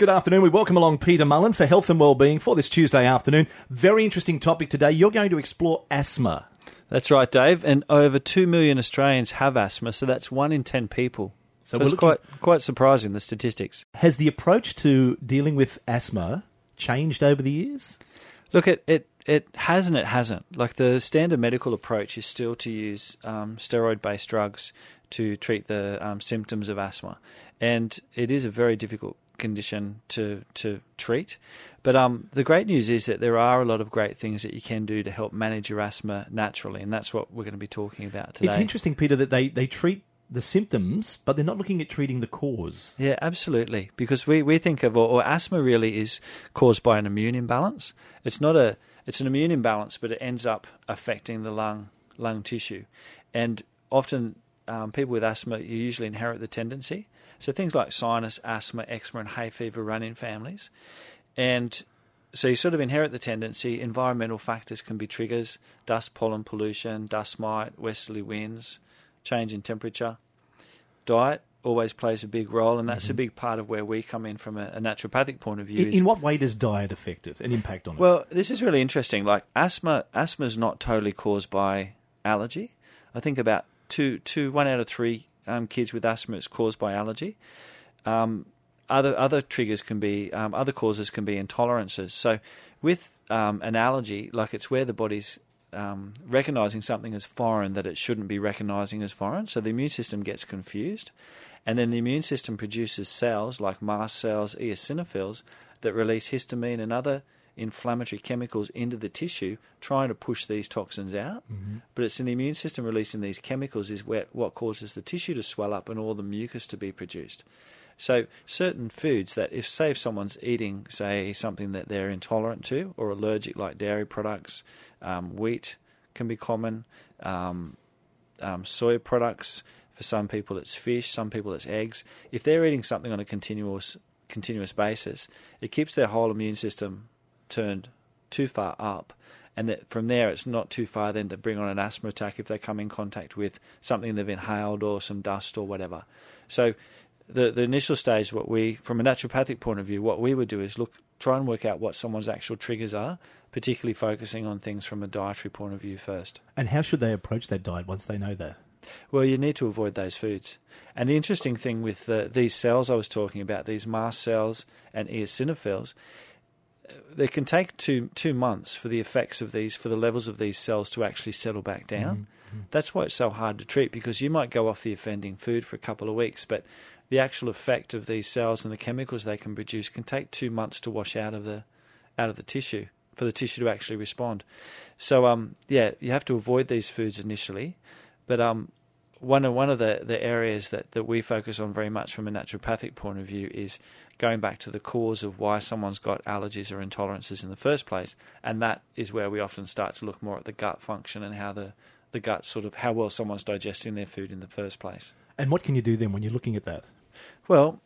Good afternoon. We welcome along Peter Mullen for health and wellbeing for this Tuesday afternoon. Very interesting topic today. You're going to explore asthma. That's right, Dave. And over 2 million Australians have asthma, so that's 1 in 10 people. So, so it's quite, quite surprising, the statistics. Has the approach to dealing with asthma changed over the years? Look, it, it, it has and it hasn't. Like the standard medical approach is still to use um, steroid based drugs to treat the um, symptoms of asthma. And it is a very difficult condition to to treat. But um, the great news is that there are a lot of great things that you can do to help manage your asthma naturally, and that's what we're going to be talking about today. It's interesting, Peter, that they, they treat the symptoms, but they're not looking at treating the cause. Yeah, absolutely. Because we, we think of, or, or asthma really is caused by an immune imbalance. It's not a, it's an immune imbalance, but it ends up affecting the lung lung tissue, and often um, people with asthma you usually inherit the tendency. So things like sinus, asthma, eczema, and hay fever run in families, and so you sort of inherit the tendency. Environmental factors can be triggers: dust, pollen pollution, dust mite, westerly winds, change in temperature. Diet always plays a big role, and that's mm-hmm. a big part of where we come in from a, a naturopathic point of view. In, in, what way does diet affect it and impact on it? Well, this is really interesting. Like asthma, asthma is not totally caused by allergy. I think about two, two, one out of three um, kids with asthma is caused by allergy. Um, other other triggers can be um, other causes can be intolerances. So with um, an allergy, like it's where the body's um, recognizing something as foreign that it shouldn't be recognizing as foreign. So the immune system gets confused, and then the immune system produces cells like mast cells, eosinophils that release histamine and other inflammatory chemicals into the tissue, trying to push these toxins out. Mm-hmm. But it's in the immune system releasing these chemicals is where, what causes the tissue to swell up and all the mucus to be produced. So certain foods that if say if someone's eating say something that they're intolerant to or allergic like dairy products, um, wheat can be common, um, um, soy products. For some people, it's fish. Some people, it's eggs. If they're eating something on a continuous continuous basis, it keeps their whole immune system turned too far up, and that from there it's not too far then to bring on an asthma attack if they come in contact with something they've inhaled or some dust or whatever. So the the initial stage, what we from a naturopathic point of view, what we would do is look try and work out what someone's actual triggers are, particularly focusing on things from a dietary point of view first. And how should they approach that diet once they know that? Well, you need to avoid those foods. And the interesting thing with the, these cells I was talking about, these mast cells and eosinophils, they can take two two months for the effects of these, for the levels of these cells to actually settle back down. Mm-hmm. That's why it's so hard to treat because you might go off the offending food for a couple of weeks, but the actual effect of these cells and the chemicals they can produce can take two months to wash out of the out of the tissue for the tissue to actually respond. So um, yeah, you have to avoid these foods initially, but um, one of one of the, the areas that, that we focus on very much from a naturopathic point of view is going back to the cause of why someone's got allergies or intolerances in the first place, and that is where we often start to look more at the gut function and how the the gut sort of how well someone's digesting their food in the first place. And what can you do then when you're looking at that? Well,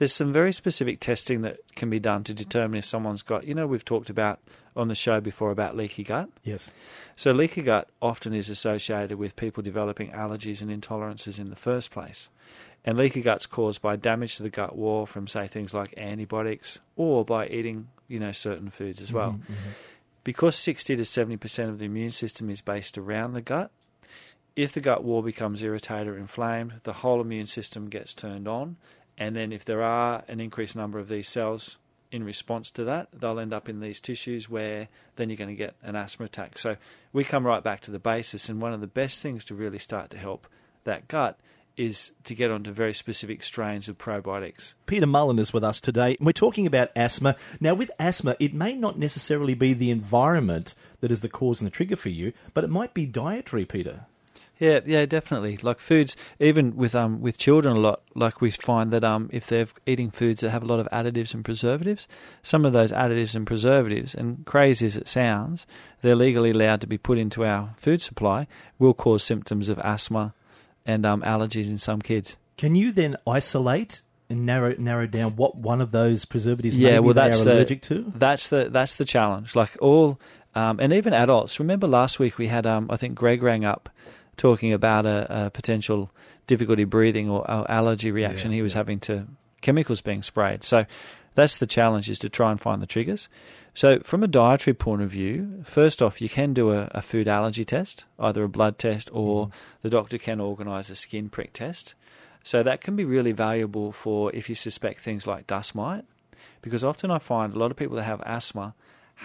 there's some very specific testing that can be done to determine if someone's got, you know, we've talked about on the show before about leaky gut. Yes. So, leaky gut often is associated with people developing allergies and intolerances in the first place. And leaky gut's caused by damage to the gut wall from, say, things like antibiotics or by eating, you know, certain foods as well. Mm-hmm, mm-hmm. Because 60 to 70% of the immune system is based around the gut, if the gut wall becomes irritated or inflamed, the whole immune system gets turned on and then if there are an increased number of these cells in response to that, they'll end up in these tissues where then you're going to get an asthma attack. So we come right back to the basis, and one of the best things to really start to help that gut is to get onto very specific strains of probiotics. Peter Mullen is with us today. We're talking about asthma. Now, with asthma, it may not necessarily be the environment that is the cause and the trigger for you, but it might be dietary, Peter. Yeah, yeah, definitely. Like foods, even with um with children a lot, like we find that um if they're eating foods that have a lot of additives and preservatives, some of those additives and preservatives, and crazy as it sounds, they're legally allowed to be put into our food supply, will cause symptoms of asthma and um allergies in some kids. Can you then isolate and narrow narrow down what one of those preservatives yeah, well, that's the, allergic to? That's the that's the challenge. Like all um, and even adults. Remember last week we had um, I think Greg rang up talking about a, a potential difficulty breathing or, or allergy reaction yeah, he was yeah. having to chemicals being sprayed. So that's the challenge is to try and find the triggers. So, from a dietary point of view, first off, you can do a, a food allergy test, either a blood test or Mhm. the doctor can organise a skin prick test. So, that can be really valuable for if you suspect things like dust mite, because often I find a lot of people that have asthma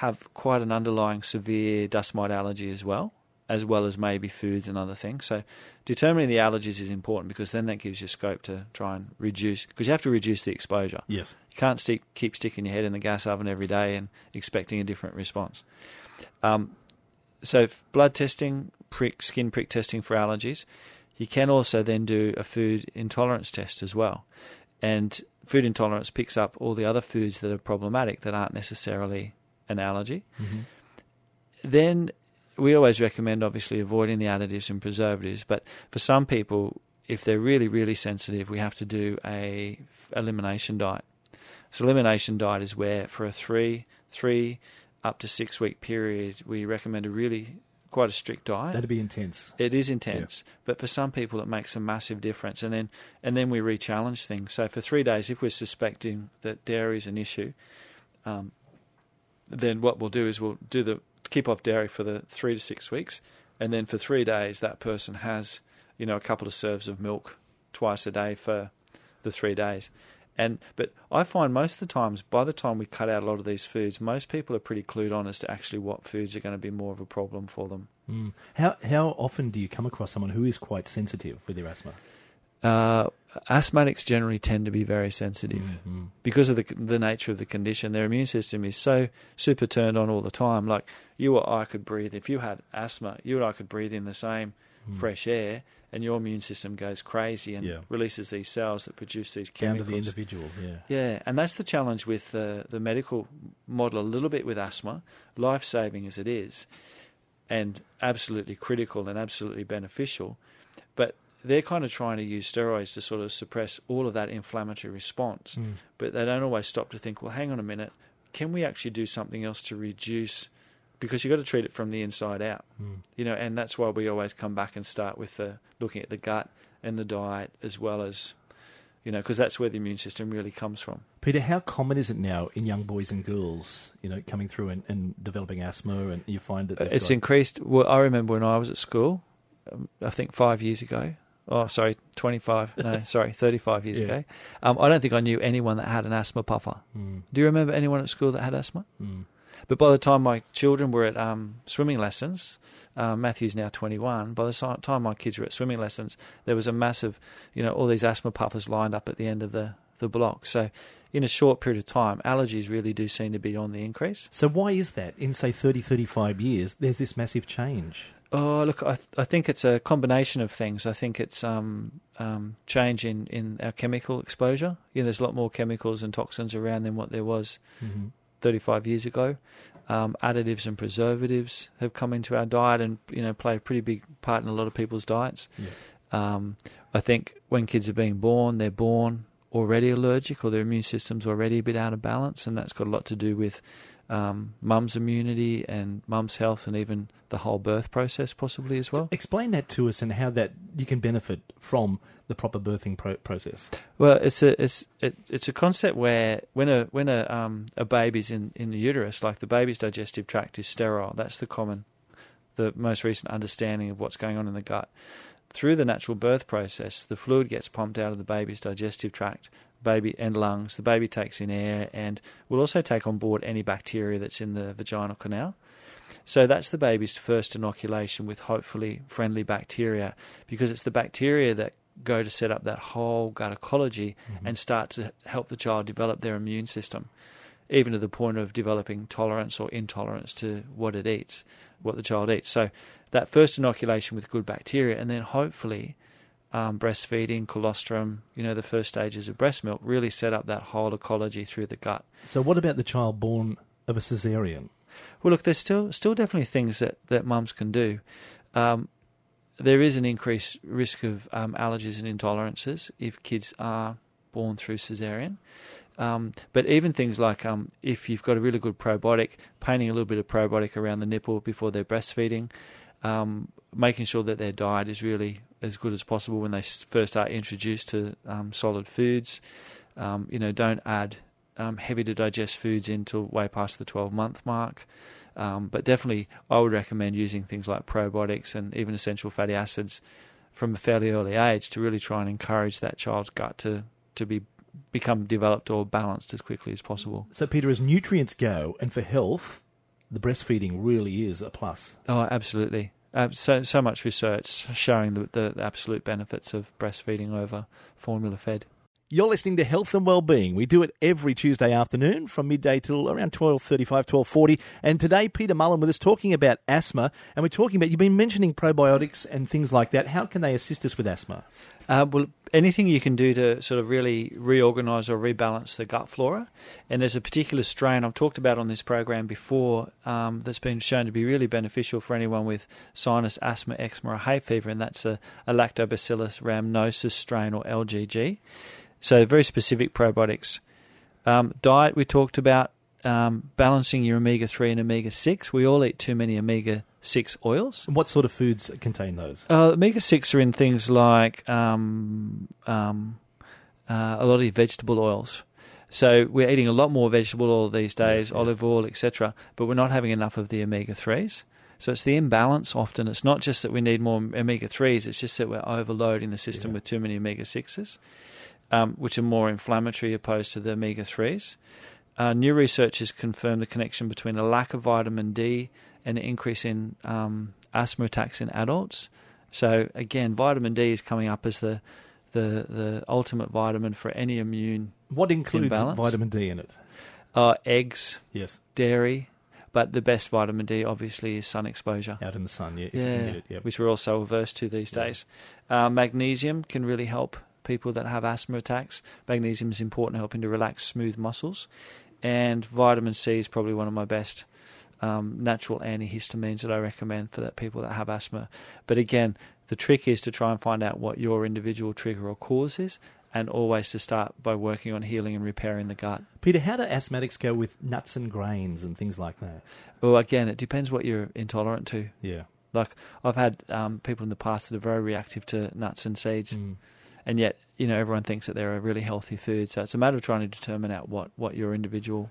have quite an underlying severe dust mite allergy as well, as well as maybe foods and other things. So, determining the allergies is important because then that gives you scope to try and reduce, because you have to reduce the exposure. Yes. You can't stick, keep sticking your head in the gas oven every day and expecting a different response. Um, so, blood testing, prick, skin prick testing for allergies. You can also then do a food intolerance test as well. And food intolerance picks up all the other foods that are problematic that aren't necessarily an allergy. hmm Then we always recommend obviously avoiding the additives and preservatives, but for some people, if they're really, really sensitive, we have to do a elimination diet. So elimination diet is where for a three, three up to six week period, we recommend a really quite a strict diet. That'd be intense. It is intense, but for some people it makes a massive difference. And then and then we re-challenge things. So for three days, if we're suspecting that dairy is an issue, um, then what we'll do is we'll do the keep off dairy for the three to six weeks, and then for three days that person has you know a couple of serves of milk twice a day for the three days. And but I find most of the times, by the time we cut out a lot of these foods, most people are pretty clued on as to actually what foods are going to be more of a problem for them. Mm. How how often do you come across someone who is quite sensitive with their asthma? Uh, asthmatics generally tend to be very sensitive Mhm. because of the the nature of the condition. Their immune system is so super turned on all the time. Like you or I could breathe. If you had asthma, you and I could breathe in the same Mm. fresh air, and your immune system goes crazy and Yeah. releases these cells that produce these down chemicals. to the individual. Yeah. Yeah, and that's the challenge with the the medical model a little bit with asthma, life saving as it is, and absolutely critical and absolutely beneficial, but they're kind of trying to use steroids to sort of suppress all of that inflammatory response, Mm. but they don't always stop to think, well, hang on a minute, can we actually do something else to reduce? Because you've got to treat it from the inside out, Mm. you know, and that's why we always come back and start with the looking at the gut and the diet as well as, you know, because that's where the immune system really comes from. Peter, how common is it now in young boys and girls, you know, coming through and, and developing asthma, and you find that It's got- increased. Well, I remember when I was at school, um, I think five years ago. Oh, sorry, 25. No, sorry, 35 years Yeah. ago. Um, I don't think I knew anyone that had an asthma puffer. Mm, Do you remember anyone at school that had asthma? mm, But by the time my children were at um, swimming lessons, um, Matthew's now 21. By the time my kids were at swimming lessons, there was a massive, you know, all these asthma puffers lined up at the end of the, the block. So, in a short period of time, allergies really do seem to be on the increase. So why is that? In say 30, 35 years, there's this massive change. Oh, look, I, I think it's a combination of things. I think it's um, um, change in, in our chemical exposure. You know, there's a lot more chemicals and toxins around than what there was Mm-hmm. 35 years ago. Um, additives and preservatives have come into our diet and you know play a pretty big part in a lot of people's diets. Yeah. Um, I think when kids are being born, they're born already allergic or their immune system's already a bit out of balance, and that's got a lot to do with um, mum's immunity and mum's health, and even the whole birth process possibly as well. Explain that to us and how that you can benefit from the proper birthing pro- process. Well, it's a it's it, it's a concept where when a when a um a baby's in in the uterus, like the baby's digestive tract is sterile. That's the common, the most recent understanding of what's going on in the gut. Through the natural birth process, the fluid gets pumped out of the baby's digestive tract, baby and lungs. The baby takes in air and will also take on board any bacteria that's in the vaginal canal. So that's the baby's first inoculation with hopefully friendly bacteria because it's the bacteria that go to set up that whole gut ecology Mm-hmm. and start to help the child develop their immune system, even to the point of developing tolerance or intolerance to what it eats, what the child eats. So that first inoculation with good bacteria, and then hopefully um, breastfeeding, colostrum, you know, the first stages of breast milk really set up that whole ecology through the gut. So what about the child born of a cesarean? Well, look, there's still still definitely things that, that mums can do. Um, there is an increased risk of um, allergies and intolerances if kids are born through cesarean. Um, but even things like um, if you've got a really good probiotic, painting a little bit of probiotic around the nipple before they're breastfeeding, um, making sure that their diet is really as good as possible when they first are introduced to um, solid foods. Um, you know, don't add um, heavy to digest foods until way past the 12 month mark. Um, but definitely, I would recommend using things like probiotics and even essential fatty acids from a fairly early age to really try and encourage that child's gut to, to be become developed or balanced as quickly as possible. So, Peter, as nutrients go, and for health, the breastfeeding really is a plus. Oh, absolutely. Uh, so so much research showing the, the, absolute benefits of breastfeeding over formula fed. You're listening to Health and Wellbeing. We do it every Tuesday afternoon from midday till around 12.35, 12.40. And today, Peter Mullen with us talking about asthma. And we're talking about, you've been mentioning probiotics and things like that. How can they assist us with asthma? Uh, well, anything you can do to sort of really reorganize or rebalance the gut flora. And there's a particular strain I've talked about on this program before um, that's been shown to be really beneficial for anyone with sinus, asthma, eczema, or hay fever, and that's a, a Lactobacillus rhamnosus strain or LGG. So, very specific probiotics. Um, diet, we talked about um, balancing your omega 3 and omega 6. We all eat too many omega 6 oils. And what sort of foods contain those? Uh, omega 6 are in things like um, um, uh, a lot of vegetable oils. So we're eating a lot more vegetable oil these days, Yes, yes. olive oil, etc., but we're not having enough of the omega 3s. So it's the imbalance often. It's not just that we need more omega 3s, it's just that we're overloading the system Yeah. with too many omega 6s, um, which are more inflammatory opposed to the omega 3s. Uh, new research has confirmed the connection between a lack of vitamin D and an increase in um, asthma attacks in adults. So again, vitamin D is coming up as the the, the ultimate vitamin for any immune What includes Imbalance? vitamin D in it? uh, eggs, Yes, dairy, but the best vitamin D obviously is sun exposure. out in the sun, yeah, if you Yeah, can get it. Yeah. which we're all so averse to these Yeah. days. Uh, magnesium can really help people that have asthma attacks. Magnesium is important, helping to relax smooth muscles. And vitamin C is probably one of my best um, natural antihistamines that I recommend for that people that have asthma. But again, the trick is to try and find out what your individual trigger or cause is, and always to start by working on healing and repairing the gut. Peter, how do asthmatics go with nuts and grains and things like that? Well, again, it depends what you're intolerant to. Yeah. Like I've had um, people in the past that are very reactive to nuts and seeds, Mm. And yet you know everyone thinks that they're a really healthy food. So it's a matter of trying to determine out what what your individual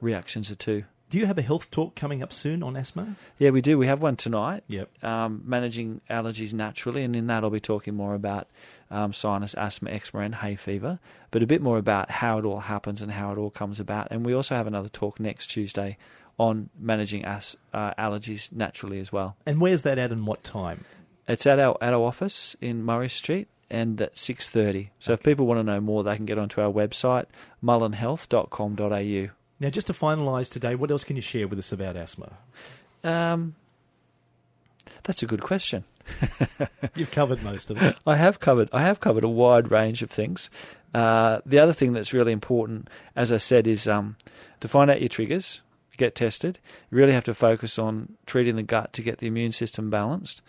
reactions are to. Do you have a health talk coming up soon on asthma? Yeah, we do. We have one tonight. Yep. Um, managing allergies naturally, and in that I'll be talking more about um, sinus, asthma, eczema, and hay fever, but a bit more about how it all happens and how it all comes about. And we also have another talk next Tuesday on managing as, uh, allergies naturally as well. And where's that at and what time? It's at our at our office in Murray Street and at six thirty. So if people want to know more, they can get onto our website mullenhealth.com.au. Now, just to finalise today, what else can you share with us about asthma? Um, that's a good question. You've covered most of it. I have covered. I have covered a wide range of things. Uh, the other thing that's really important, as I said, is um, to find out your triggers, get tested. You really have to focus on treating the gut to get the immune system balanced,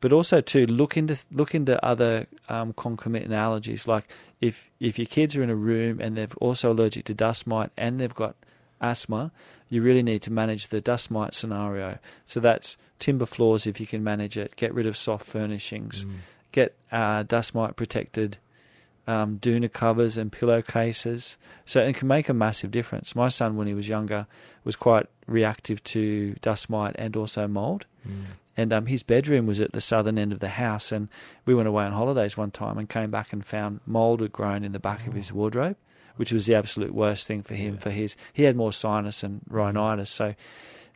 but also to look into look into other um, concomitant allergies. Like if if your kids are in a room and they're also allergic to dust mite and they've got asthma, you really need to manage the dust mite scenario. So that's timber floors if you can manage it. Get rid of soft furnishings Mm. get uh, dust mite protected um, doona covers and pillowcases. So it can make a massive difference. My son, when he was younger, was quite reactive to dust mite and also mold. Mm. And um, his bedroom was at the southern end of the house. And we went away on holidays one time and came back and found mold had grown in the back of his wardrobe, which was the absolute worst thing for him. Yeah. For his, he had more sinus and rhinitis. So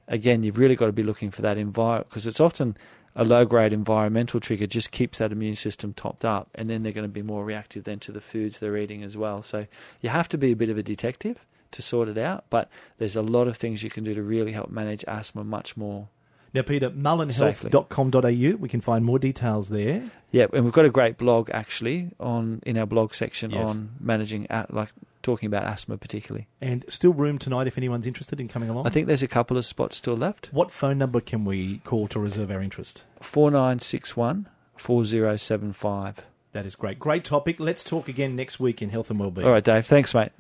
again, you've really got to be looking for that environment because it's often a low grade environmental trigger just keeps that immune system topped up, and then they're going to be more reactive then to the foods they're eating as well. So you have to be a bit of a detective to sort it out, but there's a lot of things you can do to really help manage asthma much more. Now, Peter, mullenhealth.com.au. We can find more details there. Yeah, and we've got a great blog actually on in our blog section Yes. on managing like talking about asthma particularly. And still room tonight if anyone's interested in coming along. I think there's a couple of spots still left. What phone number can we call to reserve our interest? Four nine six one four zero seven five. That is great. Great topic. Let's talk again next week in health and wellbeing. All right, Dave. Thanks, mate.